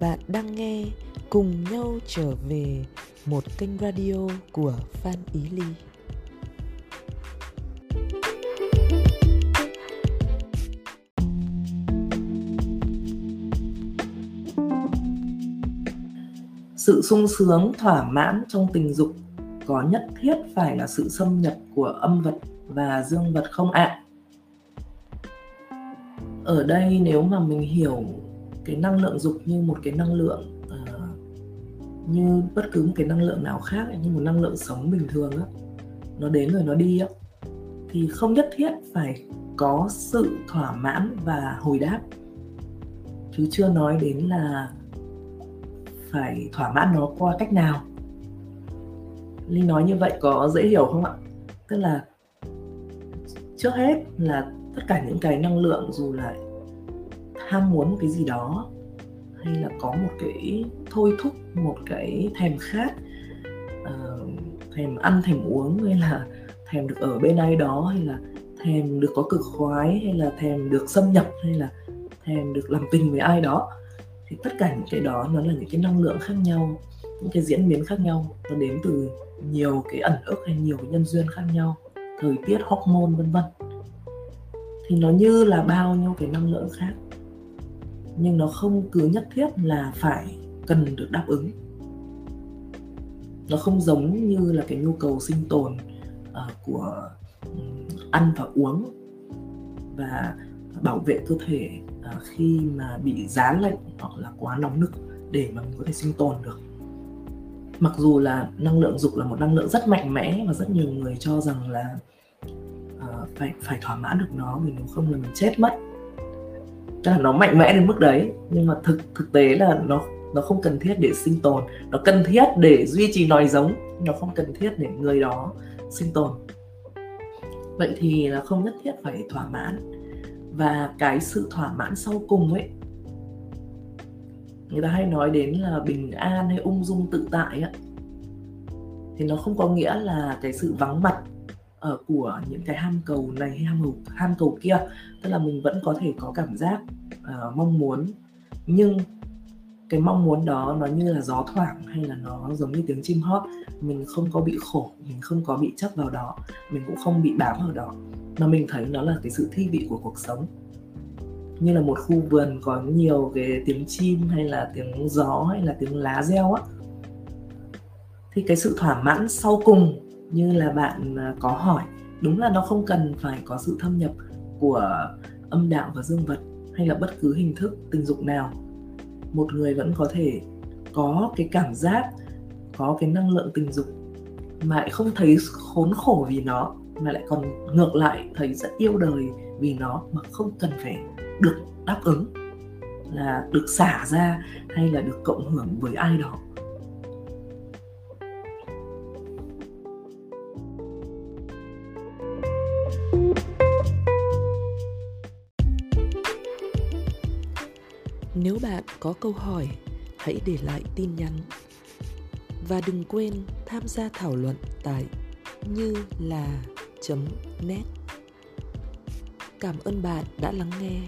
Bạn đang nghe Cùng nhau trở về một kênh radio của Phan Ý Ly. Sự sung sướng, thỏa mãn trong tình dục có nhất thiết phải là sự xâm nhập của âm vật và dương vật không ạ? Ở đây nếu mà mình hiểu cái năng lượng dục như một cái năng lượng uh, như bất cứ một cái năng lượng nào khác như một năng lượng sống bình thường á nó đến rồi nó đi á thì không nhất thiết phải có sự thỏa mãn và hồi đáp chứ chưa nói đến là phải thỏa mãn nó qua cách nào Linh nói như vậy có dễ hiểu không ạ? Tức là trước hết là tất cả những cái năng lượng dù là ham muốn một cái gì đó hay là có một cái thôi thúc một cái thèm khát uh, thèm ăn thèm uống hay là thèm được ở bên ai đó hay là thèm được có cực khoái hay là thèm được xâm nhập hay là thèm được làm tình với ai đó. Thì tất cả những cái đó nó là những cái năng lượng khác nhau những cái diễn biến khác nhau. Nó đến từ nhiều cái ẩn ức hay nhiều cái nhân duyên khác nhau thời tiết hormone vân vân. Thì nó như là bao nhiêu cái năng lượng khác nhưng nó không cứ nhất thiết là phải cần được đáp ứng. Nó không giống như là cái nhu cầu sinh tồn uh, của ăn và uống và bảo vệ cơ thể uh, khi mà bị giá lạnh hoặc là quá nóng nực để mà mình có thể sinh tồn được. Mặc dù là năng lượng dục là một năng lượng rất mạnh mẽ và rất nhiều người cho rằng là uh, phải phải thỏa mãn được nó vì nếu không là mình chết mất tức là nó mạnh mẽ đến mức đấy nhưng mà thực thực tế là nó nó không cần thiết để sinh tồn. Nó cần thiết để duy trì nòi giống nó không cần thiết để người đó sinh tồn. Vậy thì là không nhất thiết phải thỏa mãn. Và cái sự thỏa mãn sau cùng ấy người ta hay nói đến là bình an hay ung dung tự tại ấy, thì nó không có nghĩa là cái sự vắng mặt ở của những cái ham cầu này hay ham cầu, ham cầu kia. Tức là mình vẫn có thể có cảm giác uh, mong muốn. Nhưng cái mong muốn đó nó như là gió thoảng hay là nó giống như tiếng chim hót. Mình không có bị khổ mình không có bị chấp vào đó. Mình cũng không bị bám vào đó. Mà mình thấy nó là cái sự thi vị của cuộc sống. Như là một khu vườn có nhiều cái tiếng chim hay là tiếng gió hay là tiếng lá reo á. Thì cái sự thỏa mãn sau cùng như là bạn à, có hỏi, đúng là nó không cần phải có sự thâm nhập của âm đạo và dương vật hay là bất cứ hình thức, tình dục nào. Một người vẫn có thể có cái cảm giác, có cái năng lượng tình dục mà lại không thấy khốn khổ vì nó, mà lại còn ngược lại thấy rất yêu đời vì nó mà không cần phải được đáp ứng, là được xả ra hay là được cộng hưởng với ai đó. Nếu bạn có câu hỏi, hãy để lại tin nhắn. Và đừng quên tham gia thảo luận tại như là net Cảm ơn bạn đã lắng nghe.